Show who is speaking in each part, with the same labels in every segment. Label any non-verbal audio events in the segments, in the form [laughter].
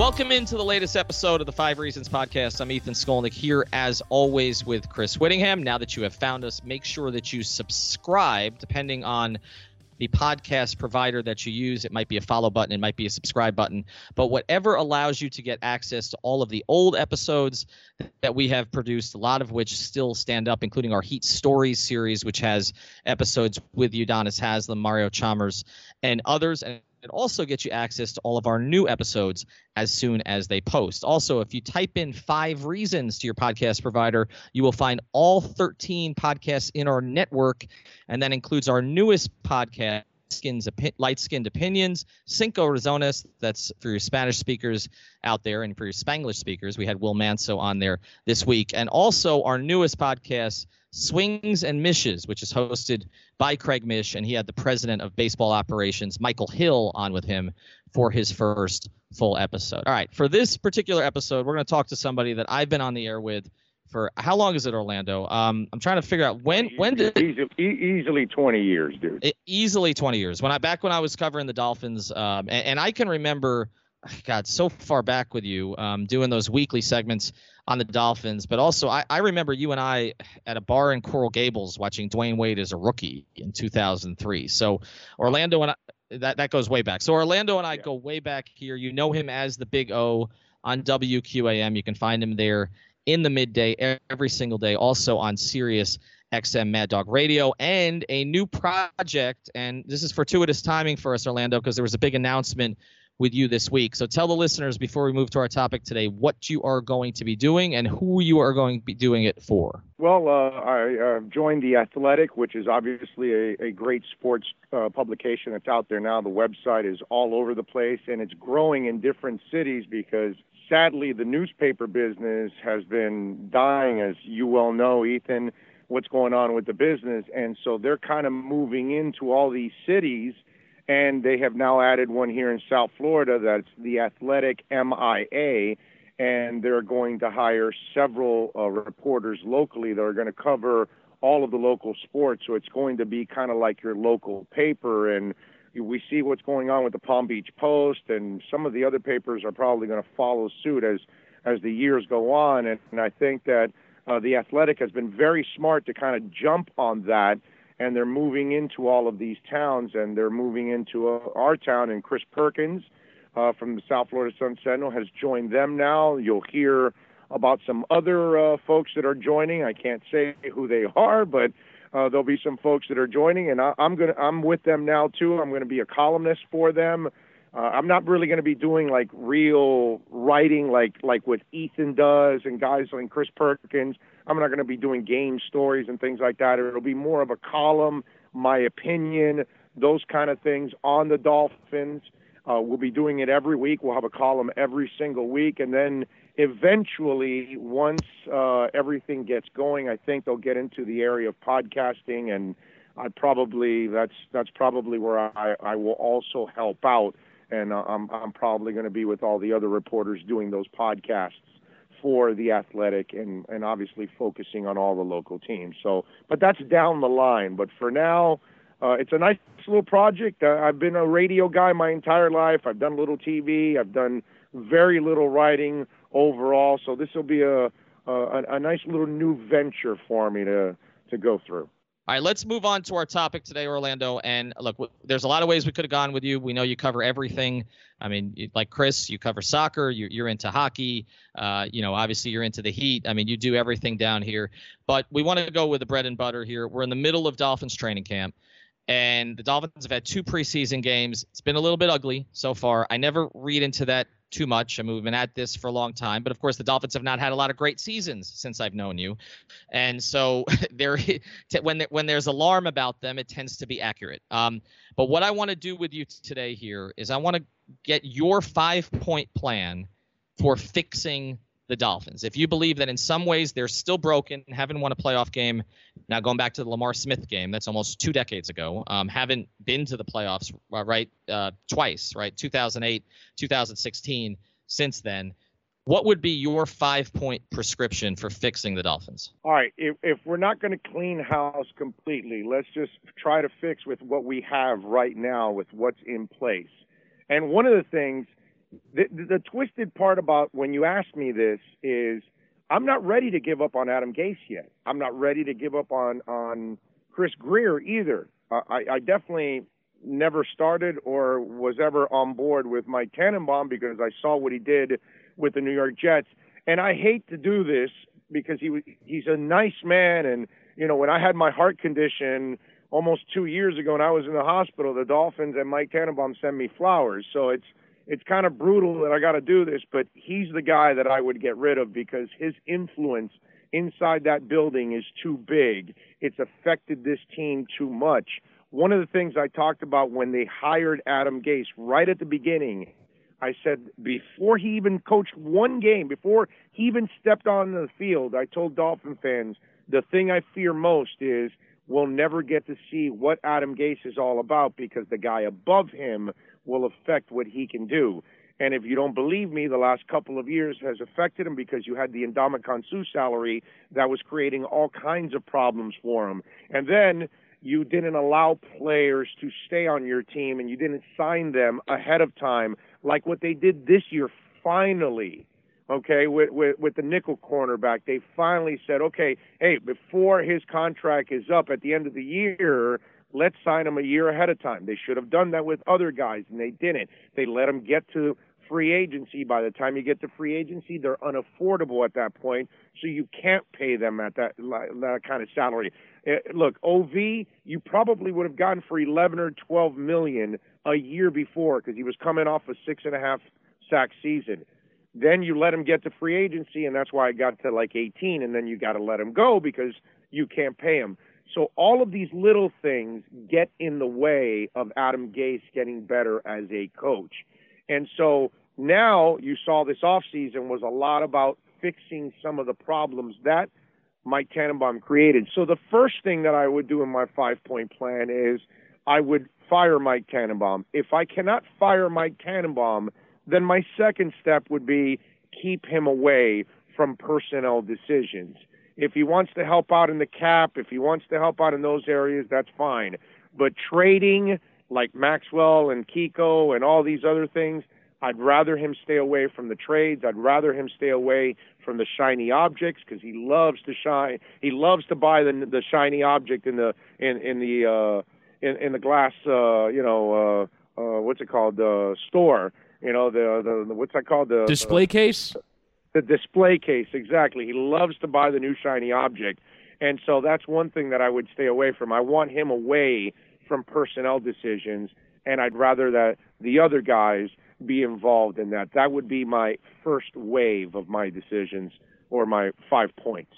Speaker 1: Welcome into the latest episode of the Five Reasons Podcast. I'm Ethan Skolnick here, as always, with Chris Wittyngham. Now that you have found us, make sure that you subscribe, depending on the podcast provider that you use. It might be a follow button, it might be a subscribe button, but whatever allows you to get access to all of the old episodes that we have produced, a lot of which still stand up, including our Heat Stories series, which has episodes with Udonis Haslem, Mario Chalmers, and others. And it also gets you access to all of our new episodes as soon as they post. Also, if you type in five reasons to your podcast provider, you will find all 13 podcasts in our network, and that includes our newest podcast. Skins, light skinned opinions, Cinco Razones. That's for your Spanish speakers out there, and for your Spanglish speakers. We had Will Manso on there this week, and also our newest podcast, Swings and Mishes, which is hosted by Craig Mish, and he had the president of baseball operations, Michael Hill, on with him for his first full episode. All right, for this particular episode, we're going to talk to somebody that I've been on the air with for how long is it, Orlando? Um, I'm trying to figure out when when did
Speaker 2: easily, easily 20 years, dude.
Speaker 1: Easily 20 years. When I back when I was covering the Dolphins, um, and, and I can remember God, so far back with you, um, doing those weekly segments on the Dolphins. But also, I, I, remember you and I at a bar in Coral Gables watching Dwyane Wade as a rookie in 2003. So Orlando and I, that that goes way back. So Orlando and I yeah. go way back here. You know him as the Big O on WQAM. You can find him there in the midday every single day. Also on Sirius. XM Mad Dog Radio and a new project. And this is fortuitous timing for us, Orlando, because there was a big announcement with you this week. So tell the listeners before we move to our topic today what you are going to be doing and who you are going to be doing it for.
Speaker 2: Well, uh, I uh, joined The Athletic, which is obviously a, a great sports uh, publication that's out there now. The website is all over the place and it's growing in different cities because sadly the newspaper business has been dying, as you well know, Ethan. What's going on with the business, and so they're kind of moving into all these cities and they have now added one here in South Florida that's the Athletic MIA, and they're going to hire several uh, reporters locally that are going to cover all of the local sports. So it's going to be kind of like your local paper, and we see what's going on with the Palm Beach Post, and some of the other papers are probably going to follow suit as as the years go on. And, and I think that uh, the Athletic has been very smart to kind of jump on that and they're moving into all of these towns, and they're moving into uh, our town. And Chris Perkins uh, from the South Florida Sun Sentinel has joined them now. You'll hear about some other uh, folks that are joining. I can't say who they are, but uh, there'll be some folks that are joining, and I, I'm gonna I'm with them now too. I'm gonna be a columnist for them. Uh, I'm not really going to be doing like real writing like like what Ethan does and guys like Chris Perkins. I'm not going to be doing game stories and things like that. It'll be more of a column, my opinion, those kind of things on the Dolphins. Uh, we'll be doing it every week. We'll have a column every single week, and then eventually, once uh, everything gets going, I think they'll get into the area of podcasting, and I probably that's that's probably where I, I will also help out and uh, I'm I'm probably going to be with all the other reporters doing those podcasts for the athletic and and obviously focusing on all the local teams. So, but that's down the line. But for now, uh, it's a nice little project. Uh, I've been a radio guy my entire life. I've done little TV. I've done very little writing overall. So this will be a, a a nice little new venture for me to to go through.
Speaker 1: All right, let's move on to our topic today, Orlando. And look, there's a lot of ways we could have gone with you. We know you cover everything. I mean, like Chris, you cover soccer. You're, you're into hockey. Uh, you know, obviously you're into the Heat. I mean, you do everything down here. But we want to go with the bread and butter here. We're in the middle of Dolphins training camp, and the Dolphins have had two preseason games. It's been a little bit ugly so far. I never read into that too much. I mean, we've been at this for a long time, but of course, the Dolphins have not had a lot of great seasons since I've known you, and so [laughs] there, when when there's alarm about them, it tends to be accurate. Um, but what I want to do with you today here is I want to get your five point plan for fixing the Dolphins. If you believe that in some ways they're still broken, haven't won a playoff game, now going back to the Lamar Smith game, that's almost two decades ago, um, haven't been to the playoffs, uh, right, uh, twice, right, 2008, 2016, since then. What would be your five point prescription for fixing the Dolphins?
Speaker 2: All right. If, if we're not going to clean house completely, let's just try to fix with what we have right now, with what's in place. And one of the things the, the twisted part about when you ask me this is I'm not ready to give up on Adam Gase yet. I'm not ready to give up on on Chris Grier either. I, I definitely never started or was ever on board with Mike Tannenbaum because I saw what he did with the New York Jets, and I hate to do this because he he's a nice man, and you know when I had my heart condition almost two years ago and I was in the hospital, the Dolphins and Mike Tannenbaum sent me flowers. So it's it's kind of brutal that I got to do this, but he's the guy that I would get rid of because his influence inside that building is too big. It's affected this team too much. One of the things I talked about when they hired Adam Gase right at the beginning, I said before he even coached one game, before he even stepped on the field, I told Dolphin fans the thing I fear most is we'll never get to see what Adam Gase is all about because the guy above him will affect what he can do. And if you don't believe me, the last couple of years has affected him because you had the Ndamukong Suh salary that was creating all kinds of problems for him. And then you didn't allow players to stay on your team and you didn't sign them ahead of time like what they did this year finally. Okay, with, with with the nickel cornerback, they finally said, okay, hey, before his contract is up at the end of the year, Let's sign him a year ahead of time. They should have done that with other guys, and they didn't. They let him get to free agency. By the time you get to free agency, they're unaffordable at that point, so you can't pay them at that that kind of salary. Uh, look, Ov, you probably would have gotten for 11 or 12 million a year before because he was coming off a six and a half sack season. Then you let him get to free agency, and that's why I got to like 18, and then you got to let him go because you can't pay him. So all of these little things get in the way of Adam Gase getting better as a coach. And so now you saw this offseason was a lot about fixing some of the problems that Mike Tannenbaum created. So the first thing that I would do in my five point plan is I would fire Mike Tannenbaum. If I cannot fire Mike Tannenbaum, then my second step would be keep him away from personnel decisions. If he wants to help out in the cap, if he wants to help out in those areas, that's fine. But trading like Maxwell and Kiko and all these other things, I'd rather him stay away from the trades. I'd rather him stay away from the shiny objects because he loves to shine. He loves to buy the the shiny object in the in in the uh, in in the glass uh, you know uh, uh, what's it called the uh, store. You know the, the the what's that called the
Speaker 3: display case
Speaker 2: the display case exactly. He loves to buy the new shiny object, and so that's one thing that I would stay away from. I want him away from personnel decisions, and I'd rather that the other guys be involved in that. That would be my first wave of my decisions or my five points.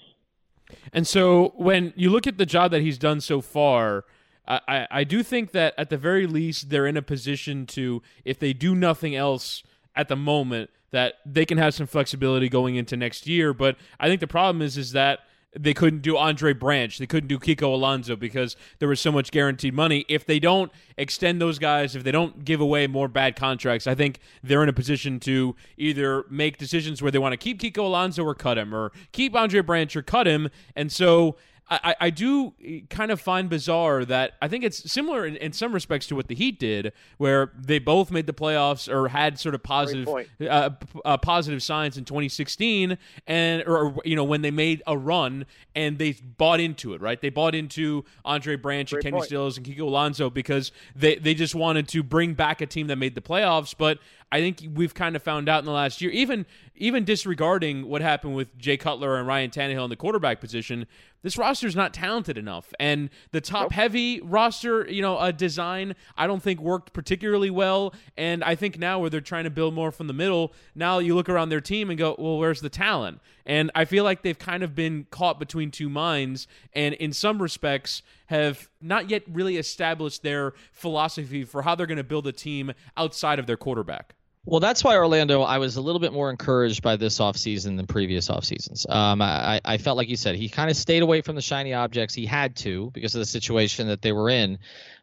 Speaker 3: And so when you look at the job that he's done so far. I, I do think that at the very least they're in a position to, if they do nothing else at the moment, that they can have some flexibility going into next year. But I think the problem is is that they couldn't do Andre Branch, they couldn't do Kiko Alonso because there was so much guaranteed money. If they don't extend those guys, if they don't give away more bad contracts, I think they're in a position to either make decisions where they want to keep Kiko Alonso or cut him, or keep Andre Branch or cut him. And so I, I do kind of find bizarre that I think it's similar in, in some respects to what the Heat did, where they both made the playoffs or had sort of positive uh, uh, positive signs in 2016, and or you know when they made a run and they bought into it, right? They bought into Andre Branch Great and Kenny point. Stills and Kiko Alonso because they they just wanted to bring back a team that made the playoffs, but I think we've kind of found out in the last year, even even disregarding what happened with Jay Cutler and Ryan Tannehill in the quarterback position, this roster is not talented enough. And the top nope. heavy roster, you know, uh, design, I don't think worked particularly well. And I think now where they're trying to build more from the middle, now you look around their team and go, well, where's the talent? And I feel like they've kind of been caught between two minds. And in some respects, have not yet really established their philosophy for how they're going to build a team outside of their quarterback.
Speaker 1: Well, that's why Orlando. I was a little bit more encouraged by this offseason than previous off seasons. Um, I, I felt like you said he kind of stayed away from the shiny objects. He had to because of the situation that they were in.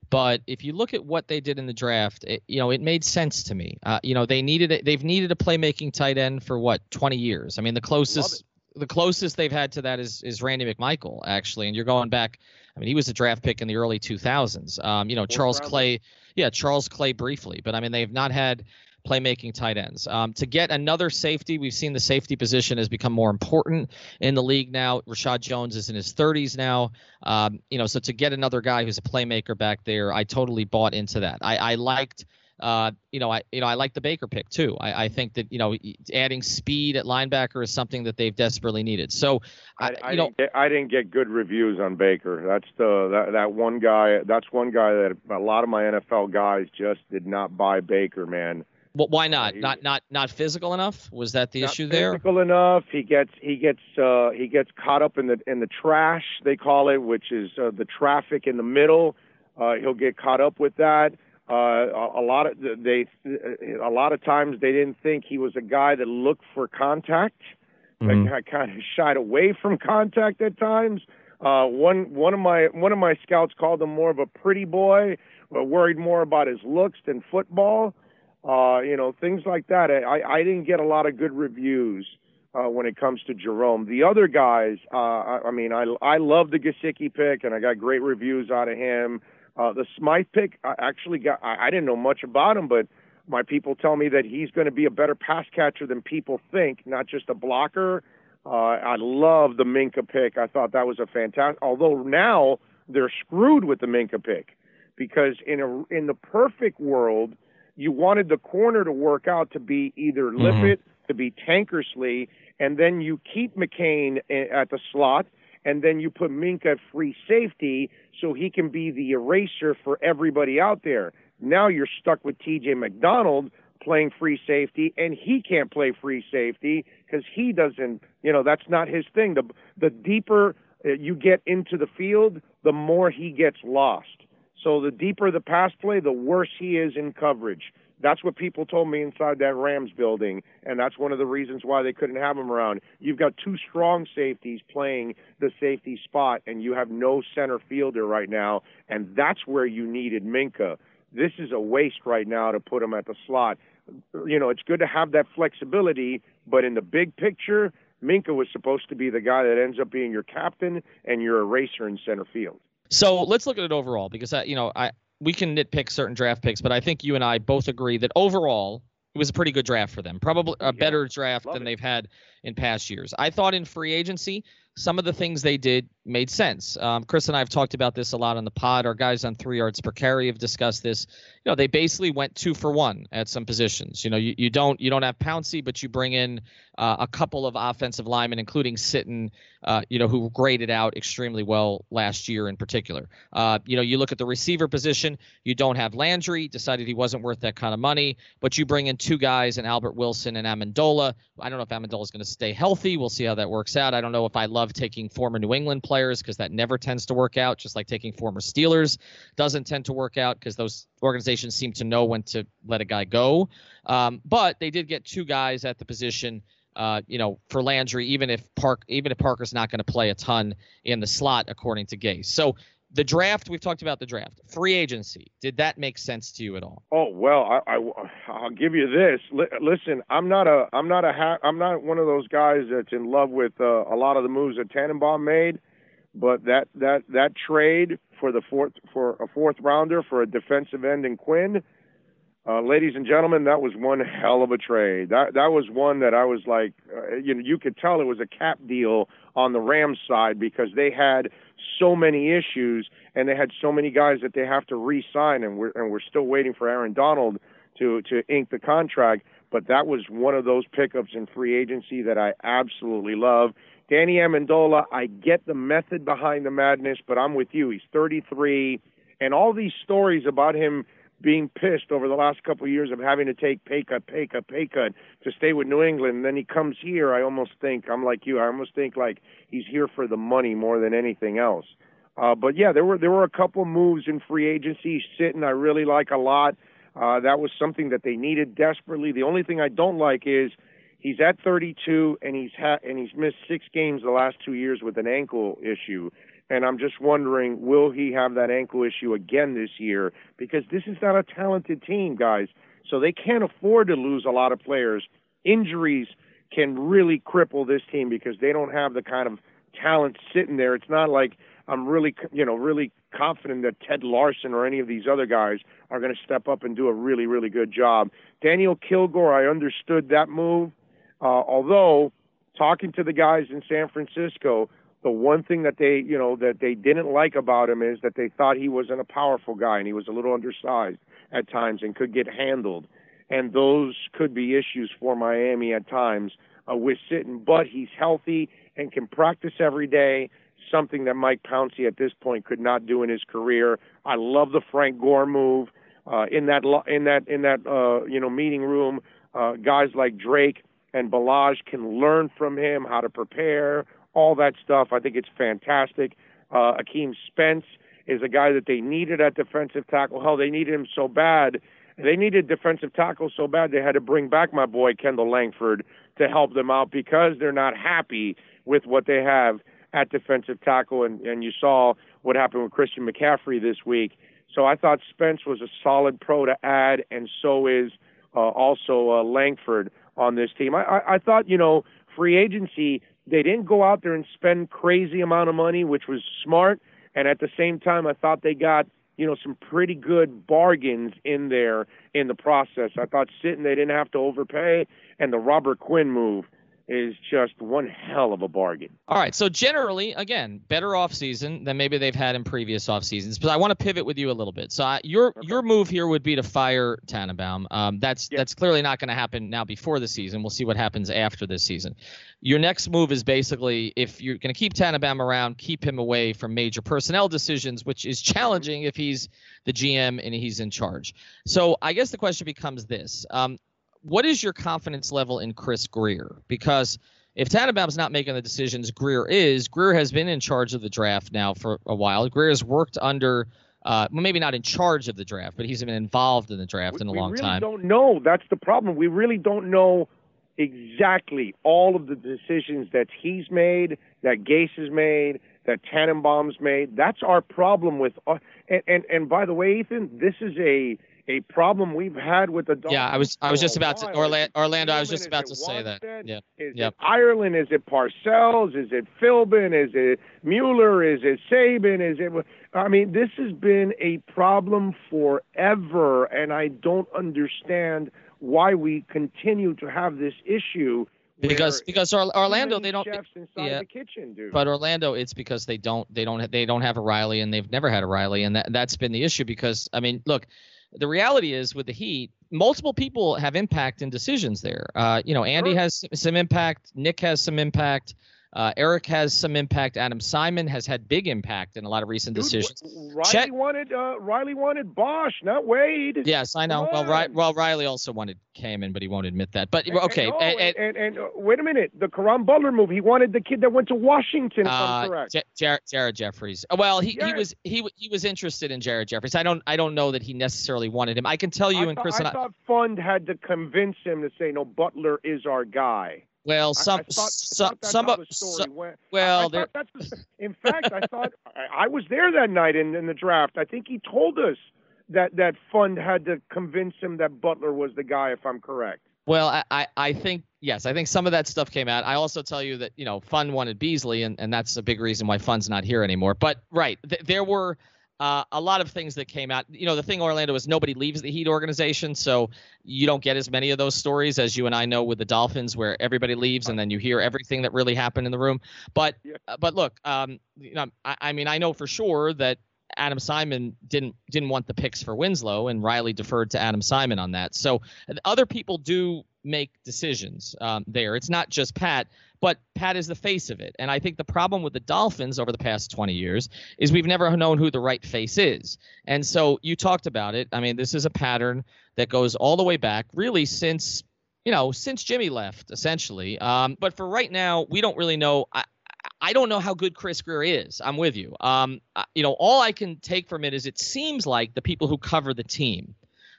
Speaker 1: But if you look at what they did in the draft, it, you know, it made sense to me. Uh, you know, they needed they've needed a playmaking tight end for what 20 years. I mean, the closest the closest they've had to that is is Randy McMichael actually, and you're going back. I mean, he was a draft pick in the early 2000s. Um, you know, Charles. Clay, yeah, Charles Clay briefly, but I mean, they've not had playmaking tight ends. Um, to get another safety, we've seen the safety position has become more important in the league now. Reshad Jones is in his 30s now. Um, you know, so to get another guy who's a playmaker back there, I totally bought into that. I, I liked. Uh, you know, I you know I like the Baker pick too. I, I think that you know adding speed at linebacker is something that they've desperately needed. So,
Speaker 2: I, I, you know, didn't get, I didn't get good reviews on Baker. That's the that, that one guy. That's one guy that a lot of my NFL guys just did not buy Baker, man.
Speaker 1: Well, why not? Not not not physical enough? Was that the issue there?
Speaker 2: Physical enough. He gets he gets uh, he gets caught up in the in the trash they call it, which is uh, the traffic in the middle. Uh, he'll get caught up with that. Uh, a, a lot of they a lot of times they didn't think he was a guy that looked for contact. Mm-hmm. That kind of shied away from contact at times. Uh, one one of my one of my scouts called him more of a pretty boy, but worried more about his looks than football uh, you know, things like that. I, I didn't get a lot of good reviews uh, when it comes to Jerome. The other guys, uh, I, I mean, I, I love the Gesicki pick, and I got great reviews out of him. Uh, the Smythe pick, I actually got, I, I didn't know much about him, but my people tell me that he's going to be a better pass catcher than people think, not just a blocker. Uh, I love the Minkah pick. I thought that was a fantastic. Although now they're screwed with the Minkah pick because in a in the perfect world, you wanted the corner to work out to be either mm-hmm. Lippett, to be Tankersley, and then you keep McCain at the slot, and then you put Minkah free safety so he can be the eraser for everybody out there. Now you're stuck with TJ McDonald playing free safety, and he can't play free safety because he doesn't, you know, that's not his thing. The, the deeper uh, you get into the field, the more he gets lost. So the deeper the pass play, the worse he is in coverage. That's what people told me inside that Rams building, and that's one of the reasons why they couldn't have him around. You've got two strong safeties playing the safety spot, and you have no center fielder right now, and that's where you needed Minkah. This is a waste right now to put him at the slot. You know, it's good to have that flexibility, but in the big picture, Minkah was supposed to be the guy that ends up being your captain and your eraser in center field.
Speaker 1: So let's look at it overall because I, you know, I we can nitpick certain draft picks, but I think you and I both agree that overall it was a pretty good draft for them. Probably a yeah, better draft than it. they've had in past years. I thought in free agency, some of the things they did made sense. Um, Chris and I have talked about this a lot on the pod. Our guys on three yards per carry have discussed this. You know, they basically went two for one at some positions. You know, you, you don't you don't have Pouncey, but you bring in uh, a couple of offensive linemen, including Sitton, uh, you know, who graded out extremely well last year in particular. Uh, you know, you look at the receiver position, you don't have Landry, decided he wasn't worth that kind of money, but you bring in two guys, and Albert Wilson and Amendola. I don't know if Amendola is going to stay healthy. We'll see how that works out. I don't know if I love taking former New England players because that never tends to work out, just like taking former Steelers doesn't tend to work out because those organizations seem to know when to let a guy go. Um, but they did get two guys at the position uh, you know, for Landry, even if Park, even if Parker's not going to play a ton in the slot, according to Gay. So the draft, we've talked about the draft. Free agency, did that make sense to you at all?
Speaker 2: Oh well, I, I will give you this. L- listen, I'm not a I'm not a ha- I'm not one of those guys that's in love with uh, a lot of the moves that Tannenbaum made, but that that that trade for the fourth for a fourth rounder for a defensive end in Quinn uh, ladies and gentlemen, that was one hell of a trade. That that was one that I was like, uh, you know, you could tell it was a cap deal on the Rams side because they had so many issues and they had so many guys that they have to re-sign, and we're and we're still waiting for Aaron Donald to to ink the contract. But that was one of those pickups in free agency that I absolutely love. Danny Amendola, I get the method behind the madness, but I'm with you. He's 33, and all these stories about him being pissed over the last couple of years of having to take pay cut, pay cut, pay cut to stay with New England. And then he comes here. I almost think I'm like you. I almost think like he's here for the money more than anything else. Uh, but yeah, there were there were a couple moves in free agency Sitton. I really like a lot. Uh, that was something that they needed desperately. The only thing I don't like is he's at 32 and he's ha- and he's missed six games the last two years with an ankle issue. And I'm just wondering, will he have that ankle issue again this year? Because this is not a talented team, guys. So they can't afford to lose a lot of players. Injuries can really cripple this team because they don't have the kind of talent sitting there. It's not like I'm really, you know, really confident that Ted Larsen or any of these other guys are going to step up and do a really, really good job. Daniel Kilgore, I understood that move, uh, although talking to the guys in San Francisco, the one thing that they, you know, that they didn't like about him is that they thought he wasn't a powerful guy and he was a little undersized at times and could get handled. And those could be issues for Miami at times uh, with Sitton. But he's healthy and can practice every day, something that Mike Pouncey at this point could not do in his career. I love the Frank Gore move uh, in that in that in that uh, you know meeting room. Uh, guys like Drake and Ballage can learn from him how to prepare, all that stuff. I think it's fantastic. Uh, Akeem Spence is a guy that they needed at defensive tackle. Hell, they needed him so bad. They needed defensive tackle so bad they had to bring back my boy Kendall Langford to help them out because they're not happy with what they have at defensive tackle. And, and you saw what happened with Christian McCaffrey this week. So I thought Spence was a solid pro to add, and so is uh, also uh, Langford on this team. I, I, I thought, you know, free agency they didn't go out there and spend crazy amount of money, which was smart. And at the same time, I thought they got you know some pretty good bargains in there in the process. I thought Sitton they didn't have to overpay, and the Robert Quinn move is just one hell of a bargain.
Speaker 1: All right. So generally, again, better off season than maybe they've had in previous off seasons. But I want to pivot with you a little bit. So I, your okay. your move here would be to fire Tannenbaum. Um, that's yeah. that's clearly not going to happen now before the season. We'll see what happens after this season. Your next move is basically if you're going to keep Tannenbaum around, keep him away from major personnel decisions, which is challenging if he's the GM and he's in charge. So I guess the question becomes this: um, what is your confidence level in Chris Grier? Because if Tannenbaum's not making the decisions, Grier is. Grier has been in charge of the draft now for a while. Grier has worked under, uh, well, maybe not in charge of the draft, but he's been involved in the draft
Speaker 2: we,
Speaker 1: in a long
Speaker 2: really
Speaker 1: time.
Speaker 2: We don't know. That's the problem. We really don't know exactly all of the decisions that he's made, that Gase has made, that Tannenbaum's made. That's our problem with. Uh, and, and and by the way, Ethan, this is a a problem we've had with the Dolphins.
Speaker 1: Yeah, I was I was just about to Orlando. Orlando I was just about to say that. Yeah.
Speaker 2: Is yep. it Ireland? Is it Parcells? Is it Philbin? Is it Mueller? Is it Saban? Is it? I mean, this has been a problem forever, and I don't understand why we continue to have this issue.
Speaker 1: Because because Orlando they don't
Speaker 2: yeah, the kitchen, dude.
Speaker 1: But Orlando it's because they don't they don't they don't have a Riley and they've never had a Riley and that that's been the issue because I mean look the reality is with the Heat, multiple people have impact in decisions there. Uh, you know, Andy sure. has some impact, Nick has some impact. Uh, Eric has some impact. Adam Simon has had big impact in a lot of recent Dude, decisions.
Speaker 2: Riley Chet, wanted uh, Riley wanted Bosh, not Wade.
Speaker 1: Yes, I know. Well, Ri- well, Riley also wanted Kaman, but he won't admit that. But okay,
Speaker 2: and, and, and, and uh, wait a minute, the Caron Butler move. He wanted the kid that went to Washington. If I'm uh, correct. J-
Speaker 1: Jared, Jared Jeffries. Uh, well, he, yes. he was he he was interested in Jared Jeffries. I don't I don't know that he necessarily wanted him. I can tell you, I and Chris,
Speaker 2: I, I thought Pfund had to convince him to say no. Butler is our guy.
Speaker 1: Well, some
Speaker 2: I, I thought,
Speaker 1: some some
Speaker 2: of the story
Speaker 1: went. Well,
Speaker 2: that's the, in fact, I thought [laughs] I, was there that night in, in the draft. I think he told us that that Pfund had to convince him that Butler was the guy. If I'm correct.
Speaker 1: Well, I, I think yes, I think some of that stuff came out. I also tell you that you know Pfund wanted Beasley, and, and that's a big reason why Pfund's not here anymore. But right, th- there were uh, a lot of things that came out. You know, the thing Orlando is nobody leaves the Heat organization, so you don't get as many of those stories as you and I know with the Dolphins, where everybody leaves and then you hear everything that really happened in the room. But yeah. uh, but look, um, you know, I, I mean, I know for sure that Adam Simon didn't didn't want the picks for Winslow, and Riley deferred to Adam Simon on that. So other people do make decisions um, there. It's not just Pat, but Pat is the face of it. And I think the problem with the Dolphins over the past 20 years is we've never known who the right face is. And so you talked about it. I mean, this is a pattern that goes all the way back, really since you know since Jimmy left, essentially. Um, but for right now, we don't really know. I, I don't know how good Chris Grier is. I'm with you. Um, you know, all I can take from it is it seems like the people who cover the team,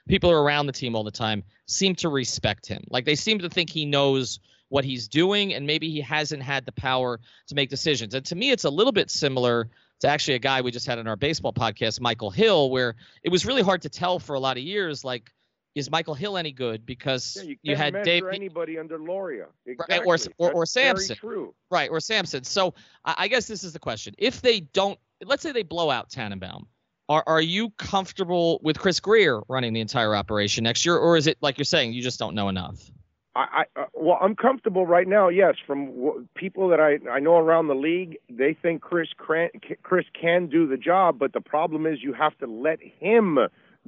Speaker 1: people who are around the team all the time, seem to respect him. Like they seem to think he knows what he's doing, and maybe he hasn't had the power to make decisions. And to me, it's a little bit similar to actually a guy we just had in our baseball podcast, Michael Hill, where it was really hard to tell for a lot of years, like is Michael Hill any good? Because
Speaker 2: yeah, you,
Speaker 1: you, had Dave
Speaker 2: anybody under Loria,
Speaker 1: exactly. right, or or, or Samson, true. right, or Samson. So I, I guess this is the question: If they don't, let's say they blow out Tannenbaum, are are you comfortable with Chris Grier running the entire operation next year, or is it like you're saying you just don't know enough?
Speaker 2: I, I uh, well, I'm comfortable right now. Yes, from w- people that I I know around the league, they think Chris Cran- Chris can do the job, but the problem is you have to let him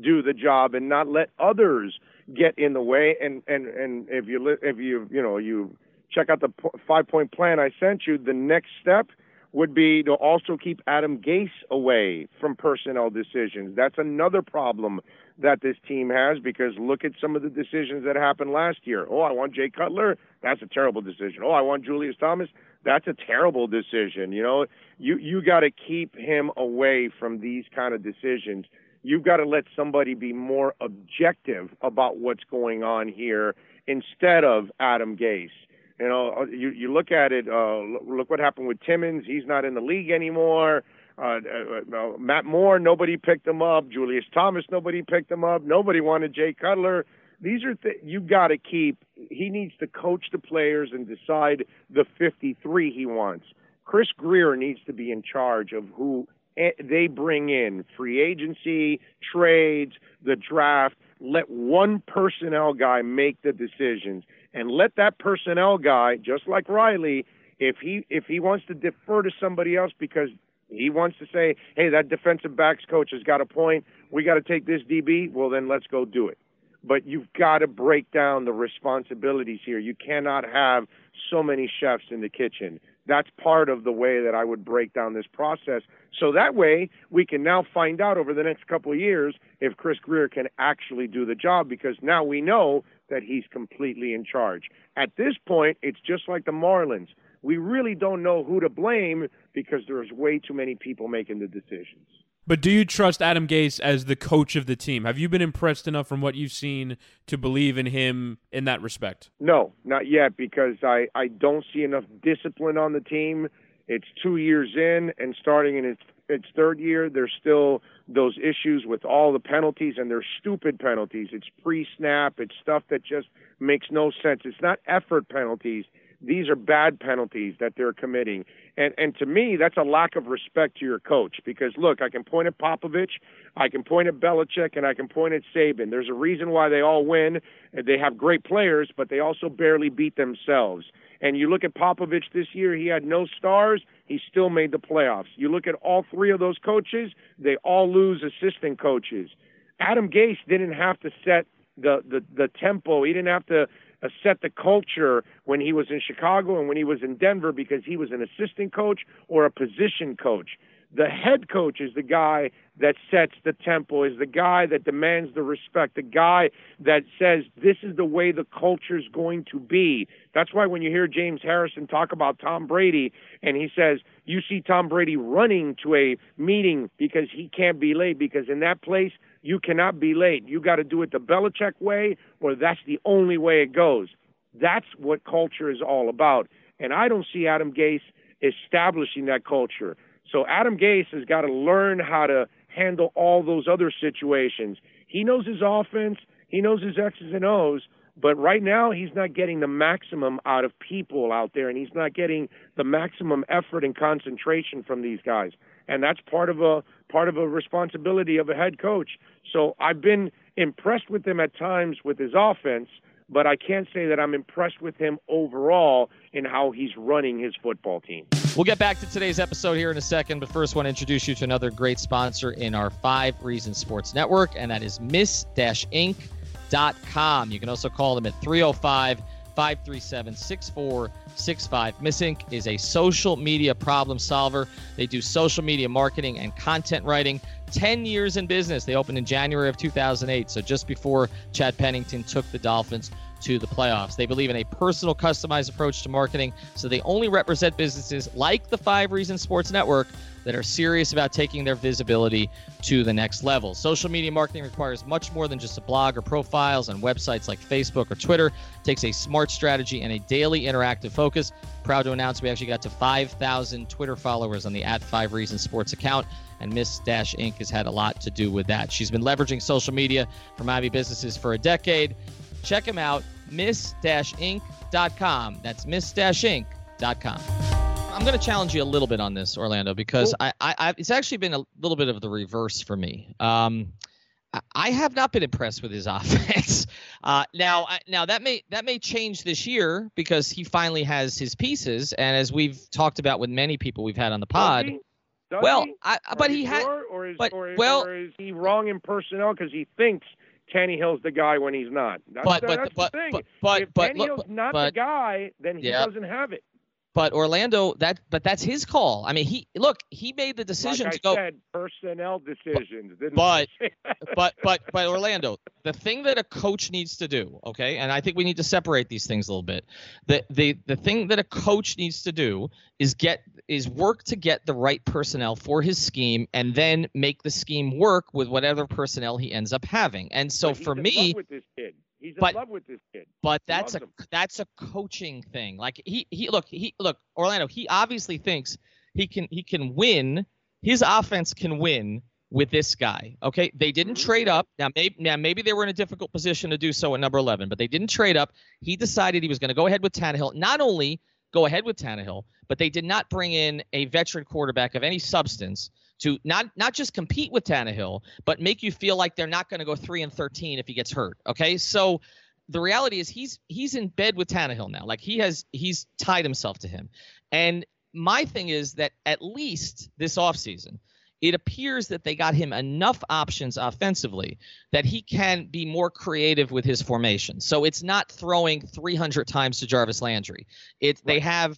Speaker 2: do the job and not let others get in the way. And and and if you if you you know you check out the five point plan I sent you, the next step would be to also keep Adam Gase away from personnel decisions. That's another problem that this team has because look at some of the decisions that happened last year. Oh, I want Jay Cutler. That's a terrible decision. Oh, I want Julius Thomas. That's a terrible decision. You know, you you got to keep him away from these kind of decisions You've got to let somebody be more objective about what's going on here instead of Adam Gase. You know, uh, you you look at it. Uh, look what happened with Timmons. He's not in the league anymore. Uh, uh, uh, Matt Moore, nobody picked him up. Julius Thomas, nobody picked him up. Nobody wanted Jay Cutler. These are th- you got to keep. He needs to coach the players and decide the 53 he wants. Chris Grier needs to be in charge of who Eh, they bring in free agency, trades, the draft. Let one personnel guy make the decisions, and let that personnel guy, just like Riley, if he if he wants to defer to somebody else because he wants to say, "Hey, that defensive backs coach has got a point. We got to take this DB." Well, then let's go do it. But you've got to break down the responsibilities here. You cannot have so many chefs in the kitchen. That's part of the way that I would break down this process. So that way we can now find out over the next couple of years if Chris Grier can actually do the job because now we know that he's completely in charge. At this point, it's just like the Marlins. We really don't know who to blame because there's way too many people making the decisions.
Speaker 3: But do you trust Adam Gase as the coach of the team? Have you been impressed enough from what you've seen to believe in him in that respect?
Speaker 2: No, not yet, because I, I don't see enough discipline on the team. It's two years in, and starting in its, its third year, there's still those issues with all the penalties, and they're stupid penalties. It's pre snap, it's stuff that just makes no sense. It's not effort penalties, these are bad penalties that they're committing. And and to me, that's a lack of respect to your coach because look, I can point at Popovich, I can point at Belichick, and I can point at Saban. There's a reason why they all win. They have great players, but they also barely beat themselves. And you look at Popovich this year, he had no stars, he still made the playoffs. You look at all three of those coaches, they all lose assistant coaches. Adam Gase didn't have to set the the the tempo. He didn't have to uh, set the culture when he was in Chicago and when he was in Denver because he was an assistant coach or a position coach. The head coach is the guy that sets the tempo, is the guy that demands the respect, the guy that says this is the way the culture is going to be. That's why when you hear James Harrison talk about Tom Brady and he says, you see Tom Brady running to a meeting because he can't be late, because in that place, you cannot be late. You got to do it the Belichick way, or that's the only way it goes. That's what culture is all about. And I don't see Adam Gase establishing that culture. So Adam Gase has got to learn how to handle all those other situations. He knows his offense, he knows his X's and O's, but right now he's not getting the maximum out of people out there, and he's not getting the maximum effort and concentration from these guys. And that's part of a part of a responsibility of a head coach. So I've been impressed with him at times with his offense, but I can't say that I'm impressed with him overall in how he's running his football team.
Speaker 1: We'll get back to today's episode here in a second, but first, I want to introduce you to another great sponsor in our Five Reasons Sports Network, and that is Miss-Inc.com. You can also call them at 305 537 6465. Miss Inc. is a social media problem solver. They do social media marketing and content writing. 10 years in business. They opened in January of 2008, so just before Chad Pennington took the Dolphins to the playoffs. They believe in a personal, customized approach to marketing, so they only represent businesses like the Five Reasons Sports Network that are serious about taking their visibility to the next level. Social media marketing requires much more than just a blog or profiles on websites like Facebook or Twitter. It takes a smart strategy and a daily interactive focus. Proud to announce we actually got to 5,000 Twitter followers on the at Five Reasons Sports account and Miss Dash Inc. has had a lot to do with that. She's been leveraging social media for Miami businesses for a decade. Check them out, miss-inc.com. That's miss-inc.com. I'm going to challenge you a little bit on this, Orlando, because I, I, I, it's actually been a little bit of the reverse for me. Um, I have not been impressed with his [laughs] offense. Uh, now, now that may that may change this year because he finally has his pieces, and as we've talked about with many people we've had on the pod. well, I, but he had.
Speaker 2: Or is,
Speaker 1: but,
Speaker 2: or is,
Speaker 1: well,
Speaker 2: or is he wrong in personnel because he thinks Tannehill's the guy when he's not? That's,
Speaker 1: but,
Speaker 2: the,
Speaker 1: but,
Speaker 2: that's
Speaker 1: but,
Speaker 2: the thing.
Speaker 1: but, but,
Speaker 2: if
Speaker 1: but,
Speaker 2: Tannehill's not the guy, then he
Speaker 1: yeah.
Speaker 2: doesn't have it.
Speaker 1: But Orlando, that but that's his call. I mean, he look, he made the decision
Speaker 2: like
Speaker 1: to go.
Speaker 2: Said, personnel decisions. Didn't
Speaker 1: But [laughs] but but but Orlando, the thing that a coach needs to do, okay, and I think we need to separate these things a little bit. The the the thing that a coach needs to do is get is work to get the right personnel for his scheme, and then make the scheme work with whatever personnel he ends up having. And so for me,
Speaker 2: with this kid. He's in
Speaker 1: but,
Speaker 2: love with this kid.
Speaker 1: But that's a
Speaker 2: him.
Speaker 1: that's a coaching thing. Like he he look he look Orlando. He obviously thinks he can he can win. His offense can win with this guy. Okay, they didn't
Speaker 2: mm-hmm.
Speaker 1: trade up. Now maybe now maybe they were in a difficult position to do so at number eleven, but they didn't trade up. He decided he was going to go ahead with Tannehill. Not only go ahead with Tannehill, but they did not bring in a veteran quarterback of any substance to not not just compete with Tannehill, but make you feel like they're not going to go three and thirteen if he gets hurt. Okay, so the reality is he's he's in bed with Tannehill now. Like he has he's tied himself to him. And my thing is that at least this offseason, it appears that they got him enough options offensively that he can be more creative with his formation. So it's not throwing 300 times to Jarvis Landry. It's right. they have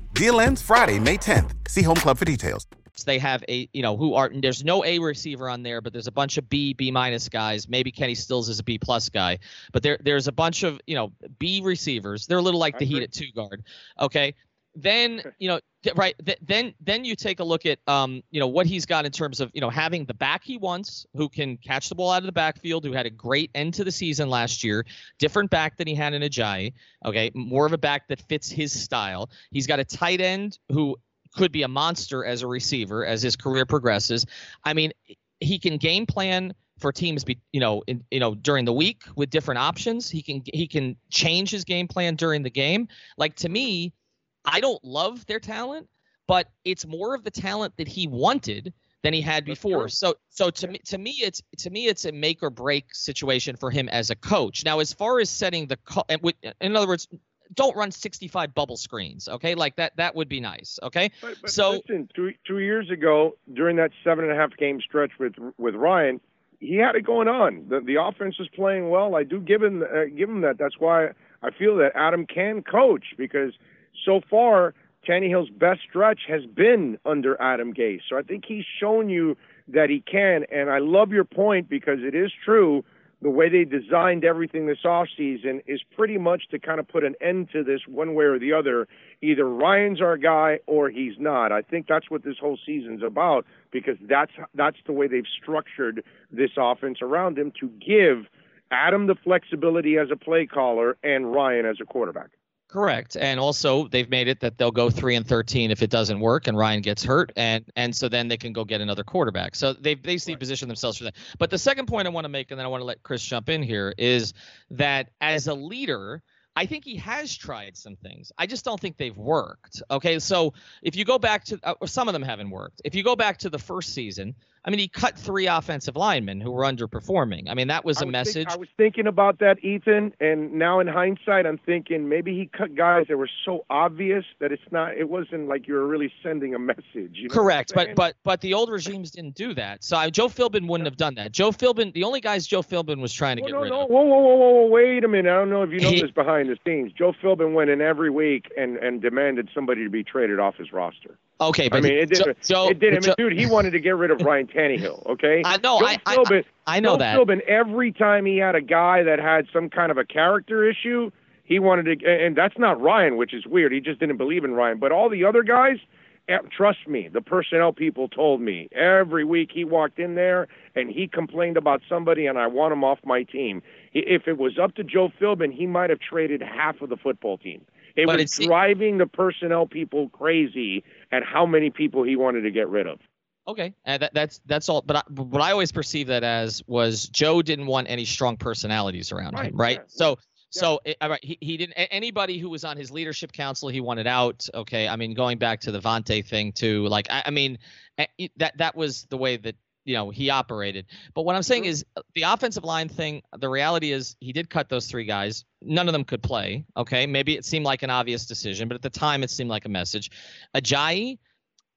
Speaker 4: Deal ends Friday, May 10th. See Home Club for details.
Speaker 1: They have a, you know, who are there's no A receiver on there, but there's a bunch of B, B minus guys. Maybe Kenny Stills is a B plus guy, but there there's a bunch of, you know, B receivers. They're a little like the Heat at two guard. Okay, then you know right th- then then you take a look at um you know what he's got in terms of you know having the back he wants who can catch the ball out of the backfield who had a great end to the season last year different back than he had in Ajayi okay more of a back that fits his style. He's got a tight end who could be a monster as a receiver as his career progresses. I mean he can game plan for teams be you know in you know during the week with different options. He can he can change his game plan during the game. Like to me I don't love their talent, but it's more of the talent that he wanted than he had before. So so to me to me it's to me it's a make or break situation for him as a coach. Now as far as setting the in other words don't run 65 bubble screens okay? Like that that would be nice okay?
Speaker 2: But, but
Speaker 1: so
Speaker 2: listen two, two years ago during that seven and a half game stretch with with ryan he had it going on. The the offense was playing well. I do give him uh, give him that. That's why i feel that adam can coach because so far, Tannehill's best stretch has been under Adam Gase. So I think he's shown you that he can. And I love your point because it is true. The way they designed everything this offseason is pretty much to kind of put an end to this one way or the other. Either Ryan's our guy or he's not. I think that's what this whole season's about because that's that's the way they've structured this offense around him to give Adam the flexibility as a play caller and Ryan as a quarterback.
Speaker 1: Correct, and also they've made it that they'll go three and thirteen if it doesn't work and Ryan gets hurt, and and so then they can go get another quarterback. So they've basically right. positioned themselves for that. But the second point I want to make, and then I want to let Chris jump in here, is that as a leader, I think he has tried some things. I just don't think they've worked. Okay, so if you go back to, uh, some of them haven't worked. If you go back to the first season, I mean, he cut three offensive linemen who were underperforming. I mean, that was a was message.
Speaker 2: Think, I was thinking about that, Ethan, and now in hindsight, I'm thinking maybe he cut guys that were so obvious that it's not. It wasn't like you were really sending a message. You know
Speaker 1: Correct, but but but the old regimes didn't do that. So I, Joe Philbin wouldn't have done that. Joe Philbin, the only guys Joe Philbin was trying to
Speaker 2: well,
Speaker 1: get
Speaker 2: no,
Speaker 1: rid
Speaker 2: no.
Speaker 1: of.
Speaker 2: Whoa, whoa, whoa, whoa, wait a minute. I don't know if you know he, this behind the scenes. Joe Philbin went in every week and and demanded somebody to be traded off his roster.
Speaker 1: Okay, but
Speaker 2: I mean, it did. Joe, Joe, it did. I mean, dude, he wanted to get rid of Ryan Tannehill. Okay, [laughs]
Speaker 1: I know. I, Philbin, I, I, know
Speaker 2: Joe
Speaker 1: that.
Speaker 2: Philbin, every time he had a guy that had some kind of a character issue, he wanted to, and that's not Ryan, which is weird. He just didn't believe in Ryan. But all the other guys, eh, trust me, the personnel people told me every week he walked in there and he complained about somebody, and I want him off my team. If it was up to Joe Philbin, he might have traded half of the football team. It but was driving the personnel people crazy at how many people he wanted to get rid of.
Speaker 1: Okay, and that, that's that's all. But I, what I always perceived that as was Joe didn't want any strong personalities around
Speaker 2: right,
Speaker 1: him, right?
Speaker 2: Yeah.
Speaker 1: So. So eh, it, he, he didn't anybody who was on his leadership council he wanted out. Okay, I mean going back to the Vontae thing too. Like I, I mean eh, that that was the way that you know he operated. But what I'm saying is the offensive line thing. The reality is he did cut those three guys. None of them could play. Okay, maybe it seemed like an obvious decision, but at the time it seemed like a message. Ajayi,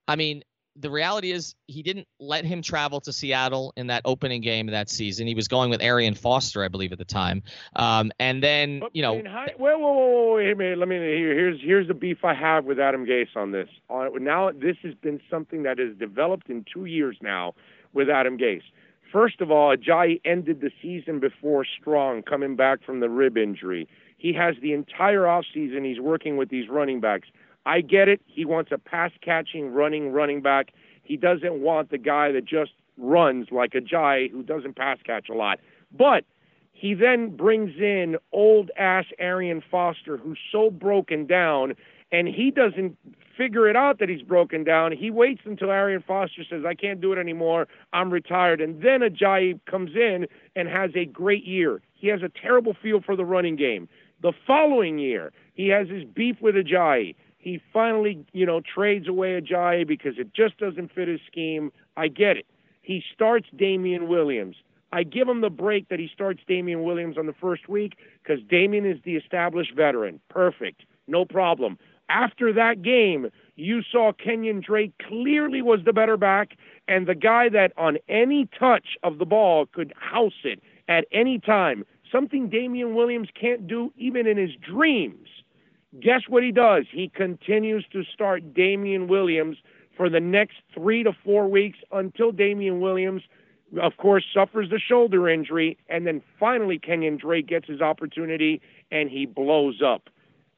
Speaker 1: I mean. The reality is, he didn't let him travel to Seattle in that opening game of that season. He was going with Arian Foster, I believe, at the time. Um, and then, you know,
Speaker 2: wait, whoa, whoa, whoa, wait a minute. Let me here's here's the beef I have with Adam Gase on this. Uh, now, this has been something that has developed in two years now with Adam Gase. First of all, Ajayi ended the season before strong, coming back from the rib injury. He has the entire offseason he's working with these running backs. I get it. He wants a pass catching, running running back. He doesn't want the guy that just runs like Ajayi who doesn't pass catch a lot. But he then brings in old ass Arian Foster, who's so broken down, and he doesn't figure it out that he's broken down. He waits until Arian Foster says, I can't do it anymore. I'm retired. And then Ajayi comes in and has a great year. He has a terrible feel for the running game. The following year, he has his beef with Ajayi. He finally, you know, trades away Ajayi because it just doesn't fit his scheme. I get it. He starts Damien Williams. I give him the break that he starts Damien Williams on the first week because Damien is the established veteran. Perfect. No problem. After that game, you saw Kenyon Drake clearly was the better back and the guy that on any touch of the ball could house it at any time. Something Damien Williams can't do even in his dreams. Guess what he does? He continues to start Damien Williams for the next three to four weeks until Damien Williams, of course, suffers the shoulder injury. And then finally, Kenyon Drake gets his opportunity and he blows up.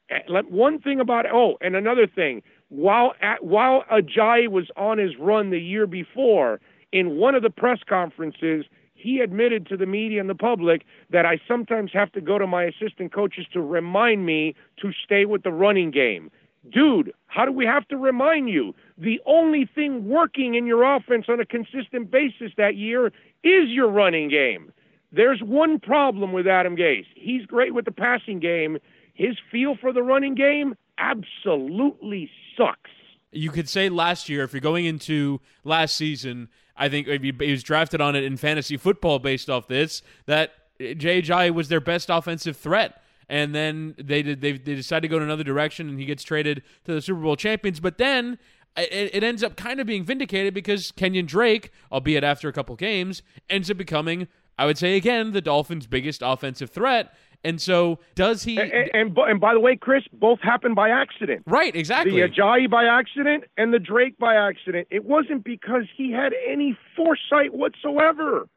Speaker 2: Eh, one thing about oh, and another thing, while at, while Ajayi was on his run the year before, in one of the press conferences, he admitted to the media and the public that I sometimes have to go to my assistant coaches to remind me to stay with the running game. Dude, how do we have to remind you? The only thing working in your offense on a consistent basis that year is your running game. There's one problem with Adam Gase. He's great with the passing game his feel for the running game absolutely sucks.
Speaker 3: You could say last year, if you're going into last season, I think if he was drafted on it in fantasy football based off this, that Jay was their best offensive threat. And then they did they, they decided to go in another direction and he gets traded to the Super Bowl champions. But then it, it ends up kind of being vindicated because Kenyon Drake, albeit after a couple games, ends up becoming, I would say again, the Dolphins' biggest offensive threat. And so, does he?
Speaker 2: And, and, and by the way, Chris, both happened by accident.
Speaker 3: Right, exactly.
Speaker 2: The Ajayi by accident and the Drake by accident. It wasn't because he had any foresight whatsoever.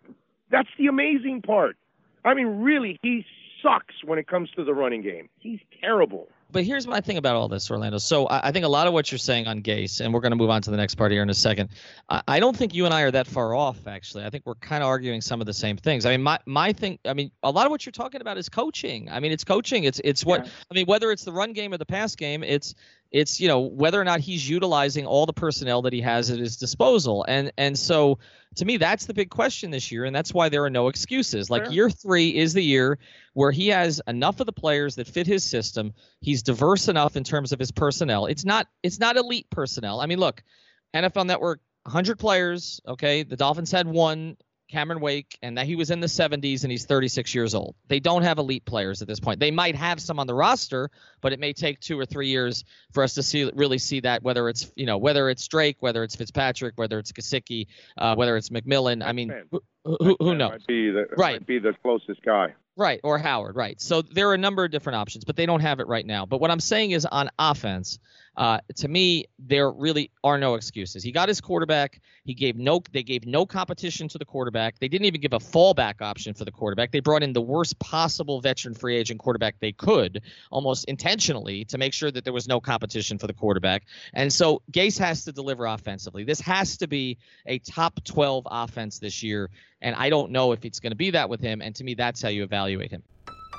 Speaker 2: That's the amazing part. I mean, really, he sucks when it comes to the running game. He's terrible.
Speaker 1: But here's my thing about all this, Orlando. So I, I think a lot of what you're saying on Gase, and we're going to move on to the next part here in a second. I, I don't think you and I are that far off, actually. I think we're kind of arguing some of the same things. I mean, my my thing. I mean, a lot of what you're talking about is coaching. I mean, it's coaching. It's it's what
Speaker 2: Yeah.
Speaker 1: I mean, whether it's the run game or the pass game, it's it's you know whether or not he's utilizing all the personnel that he has at his disposal, and and so to me that's the big question this year, and that's why there are no excuses. Like
Speaker 2: Sure.
Speaker 1: year three is the year where he has enough of the players that fit his system. He's diverse enough in terms of his personnel. It's not it's not elite personnel. I mean, look, NFL Network, 100 players. Okay, the Dolphins had one. Cameron Wake, and that he was in the 70s and he's 36 years old. They don't have elite players at this point. They might have some on the roster, but it may take two or three years for us to see really see that whether it's you know whether it's Drake, whether it's Fitzpatrick, whether it's Gesicki, uh, whether it's McMillan. I mean, who, who, who knows?
Speaker 2: Might be the
Speaker 1: Right.
Speaker 2: Might be the closest guy.
Speaker 1: Right, or Howard, right. So there are a number of different options, but they don't have it right now. But what I'm saying is on offense, uh, to me, there really are no excuses. He got his quarterback. He gave no they gave no competition to the quarterback. They didn't even give a fallback option for the quarterback. They brought in the worst possible veteran free agent quarterback they could, almost intentionally, to make sure that there was no competition for the quarterback. And so Gase has to deliver offensively. This has to be a top 12 offense this year. And I don't know if it's going to be that with him. And to me, that's how you evaluate him.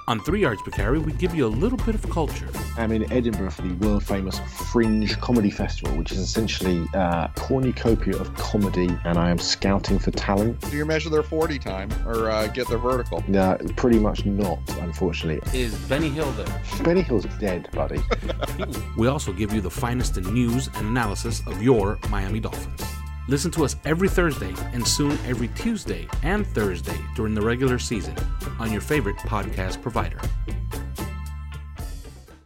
Speaker 5: On Three Yards Per Carry, we give you a little bit of culture.
Speaker 6: I'm in Edinburgh for the world famous Fringe Comedy Festival, which is essentially a cornucopia of comedy, and I am scouting for talent.
Speaker 7: Do you measure their 40 time or uh, get their vertical?
Speaker 6: No, pretty much not, unfortunately.
Speaker 5: Is Benny Hill there?
Speaker 6: Benny Hill's dead, buddy. [laughs]
Speaker 5: We also give you the finest in news and analysis of your Miami Dolphins. Listen to us every Thursday and soon every Tuesday and Thursday during the regular season on your favorite podcast provider.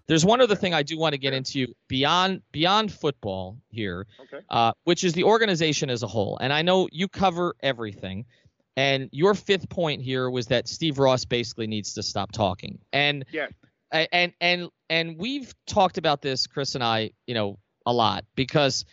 Speaker 1: There's one other thing I do want to get into beyond beyond football here,
Speaker 2: Okay.
Speaker 1: uh, which is the organization as a whole. And I know you cover everything. And your fifth point here was that Steve Ross basically needs to stop talking. And yeah. and and and we've talked about this, Chris and I, you know, a lot because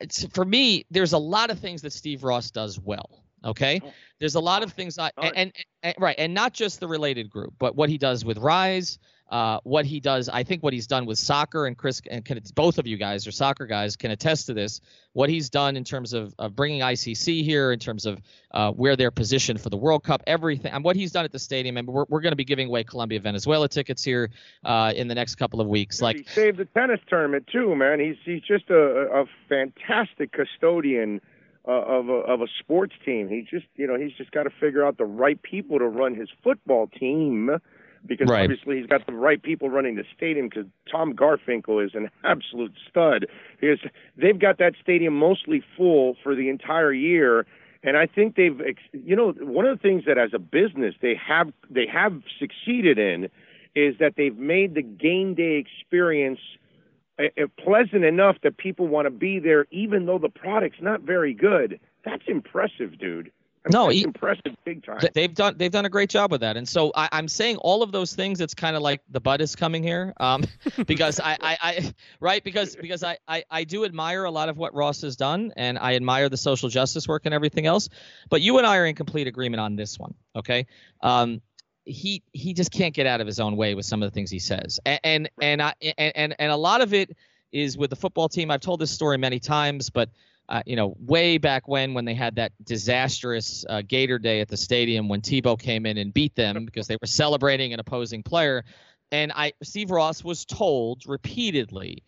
Speaker 1: it's for me. There's a lot of things that Steve Ross does well. Okay,
Speaker 2: Oh.
Speaker 1: there's a lot of things I and, and, and right, and not just the related group, but what he does with Rise, uh, what he does. I think what he's done with soccer and Chris and can, both of you guys are soccer guys can attest to this. What he's done in terms of, of bringing ICC here, in terms of uh, where they're positioned for the World Cup, everything, and what he's done at the stadium. And we're, we're going to be giving away Colombia Venezuela tickets here uh, in the next couple of weeks.
Speaker 2: he
Speaker 1: Like,
Speaker 2: saved the tennis tournament too, man. He's he's just a, a fantastic custodian uh, of a, of a sports team. He just you know he's just got to figure out the right people to run his football team. Because
Speaker 1: Right.
Speaker 2: obviously he's got the right people running the stadium. Because Tom Garfinkel is an absolute stud. Because they've got that stadium mostly full for the entire year, and I think they've, you know, one of the things that as a business they have they have succeeded in is that they've made the game day experience uh, uh, pleasant enough that people want to be there, even though the product's not very good. That's impressive, dude. I mean,
Speaker 1: No, he-
Speaker 2: impressive big time.
Speaker 1: They've done they've done a great job with that, and so I, I'm saying all of those things. It's kind of like the butt is coming here, um, [laughs] because I, I, I right because because I, I I do admire a lot of what Ross has done, and I admire the social justice work and everything else. But you and I are in complete agreement on this one, okay? Um, he he just can't get out of his own way with some of the things he says, and and and I and and, and a lot of it is with the football team. I've told this story many times, but uh, you know, way back when when they had that disastrous uh, Gator Day at the stadium when Tebow came in and beat them because they were celebrating an opposing player, and I Steve Ross was told repeatedly,